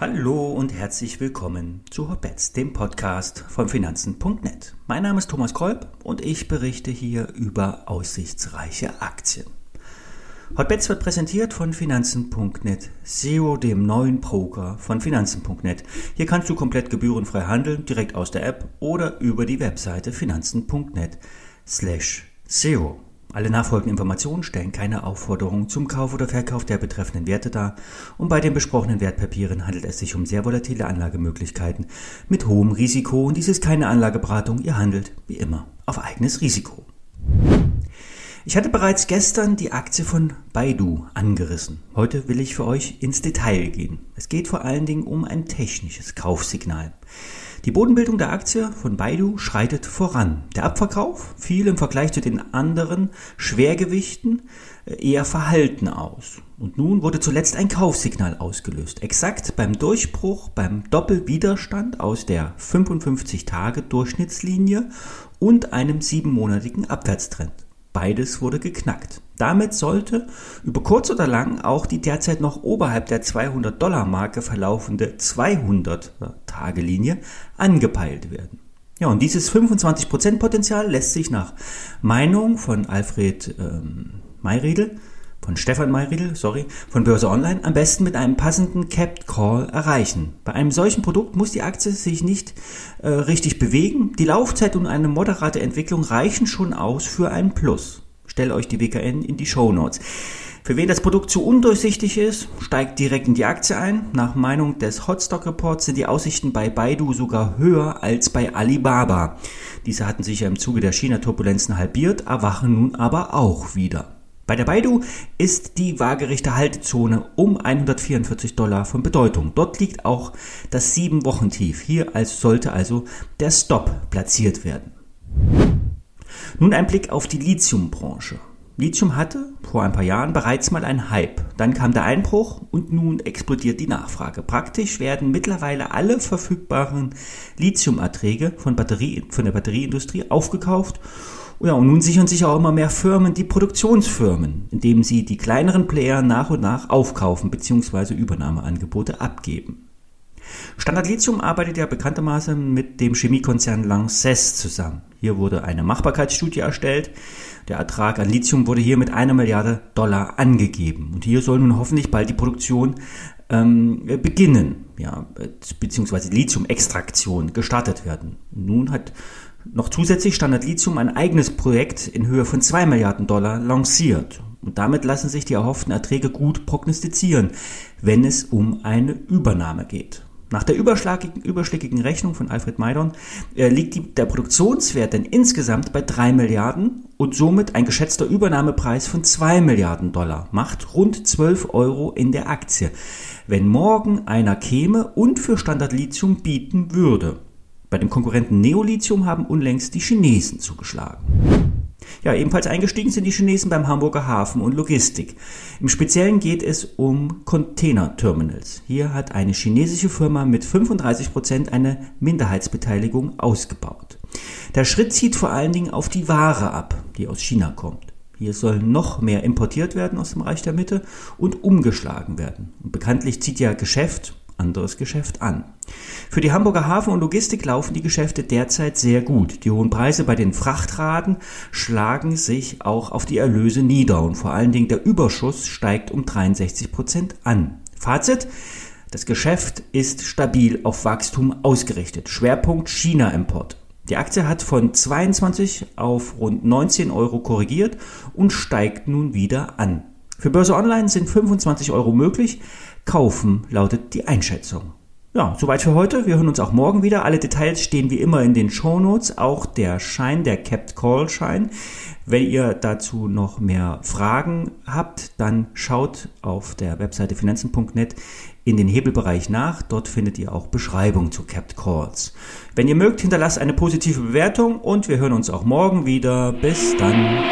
Hallo und herzlich willkommen zu Hotbets, dem Podcast von Finanzen.net. Mein Name ist Thomas Kolb und ich berichte hier über aussichtsreiche Aktien. Hotbets wird präsentiert von Finanzen.net, Zero, dem neuen Broker von Finanzen.net. Hier kannst du komplett gebührenfrei handeln, direkt aus der App oder über die Webseite Finanzen.net slash Zero. Alle nachfolgenden Informationen stellen keine Aufforderung zum Kauf oder Verkauf der betreffenden Werte dar und bei den besprochenen Wertpapieren handelt es sich um sehr volatile Anlagemöglichkeiten mit hohem Risiko und dies ist keine Anlageberatung, ihr handelt wie immer auf eigenes Risiko. Ich hatte bereits gestern die Aktie von Baidu angerissen. Heute will ich für euch ins Detail gehen. Es geht vor allen Dingen um ein technisches Kaufsignal. Die Bodenbildung der Aktie von Baidu schreitet voran. Der Abverkauf fiel im Vergleich zu den anderen Schwergewichten äh, eher verhalten aus. Und nun wurde zuletzt ein Kaufsignal ausgelöst. Exakt beim Durchbruch, beim Doppelwiderstand aus der 55-Tage-Durchschnittslinie und einem siebenmonatigen Abwärtstrend. Beides wurde geknackt. Damit sollte über kurz oder lang auch die derzeit noch oberhalb der 200-Dollar-Marke verlaufende 200-Tage-Linie angepeilt werden. Ja, und dieses 25% Potenzial lässt sich nach Meinung von Alfred ähm, Mayriedel, von Stefan Mayriedel, sorry, von Börse Online am besten mit einem passenden Capped Call erreichen. Bei einem solchen Produkt muss die Aktie sich nicht äh, richtig bewegen. Die Laufzeit und eine moderate Entwicklung reichen schon aus für ein Plus. Stell euch die WKN in die Show Notes. Für wen das Produkt zu undurchsichtig ist, steigt direkt in die Aktie ein. Nach Meinung des Hotstock Reports sind die Aussichten bei Baidu sogar höher als bei Alibaba. Diese hatten sich ja im Zuge der China-Turbulenzen halbiert, erwachen nun aber auch wieder. Bei der Baidu ist die waagerechte Haltezone um 144 Dollar von Bedeutung. Dort liegt auch das 7-Wochen-Tief. Hier als sollte also der Stop platziert werden. Nun ein Blick auf die Lithiumbranche. Lithium hatte vor ein paar Jahren bereits mal einen Hype. Dann kam der Einbruch und nun explodiert die Nachfrage. Praktisch werden mittlerweile alle verfügbaren Lithiumerträge von, Batterie, von der Batterieindustrie aufgekauft ja, und nun sichern sich auch immer mehr Firmen die Produktionsfirmen, indem sie die kleineren Player nach und nach aufkaufen bzw. Übernahmeangebote abgeben. Standard Lithium arbeitet ja bekanntermaßen mit dem Chemiekonzern Lanxess zusammen. Hier wurde eine Machbarkeitsstudie erstellt. Der Ertrag an Lithium wurde hier mit einer Milliarde Dollar angegeben. Und hier soll nun hoffentlich bald die Produktion ähm, beginnen, ja, beziehungsweise Lithium-Extraktion gestartet werden. Nun hat noch zusätzlich Standard Lithium ein eigenes Projekt in Höhe von 2 Milliarden Dollar lanciert. Und damit lassen sich die erhofften Erträge gut prognostizieren, wenn es um eine Übernahme geht. Nach der überschlägigen Rechnung von Alfred Maidon äh, liegt die, der Produktionswert denn insgesamt bei 3 Milliarden und somit ein geschätzter Übernahmepreis von 2 Milliarden Dollar, macht rund 12 Euro in der Aktie, wenn morgen einer käme und für Standard Lithium bieten würde. Bei dem Konkurrenten Neolithium haben unlängst die Chinesen zugeschlagen. Ja, ebenfalls eingestiegen sind die Chinesen beim Hamburger Hafen und Logistik. Im Speziellen geht es um Container-Terminals. Hier hat eine chinesische Firma mit 35 Prozent eine Minderheitsbeteiligung ausgebaut. Der Schritt zieht vor allen Dingen auf die Ware ab, die aus China kommt. Hier soll noch mehr importiert werden aus dem Reich der Mitte und umgeschlagen werden. Und bekanntlich zieht ja Geschäft anderes Geschäft an. Für die Hamburger Hafen und Logistik laufen die Geschäfte derzeit sehr gut. Die hohen Preise bei den Frachtraten schlagen sich auch auf die Erlöse nieder und vor allen Dingen der Überschuss steigt um 63 Prozent an. Fazit. Das Geschäft ist stabil auf Wachstum ausgerichtet. Schwerpunkt China-Import. Die Aktie hat von 22 auf rund 19 Euro korrigiert und steigt nun wieder an. Für Börse Online sind 25 Euro möglich. Kaufen lautet die Einschätzung. Ja, soweit für heute. Wir hören uns auch morgen wieder. Alle Details stehen wie immer in den Show Notes. Auch der Schein, der Capped Call Schein. Wenn ihr dazu noch mehr Fragen habt, dann schaut auf der Webseite finanzen.net in den Hebelbereich nach. Dort findet ihr auch Beschreibung zu Capped Calls. Wenn ihr mögt, hinterlasst eine positive Bewertung und wir hören uns auch morgen wieder. Bis dann.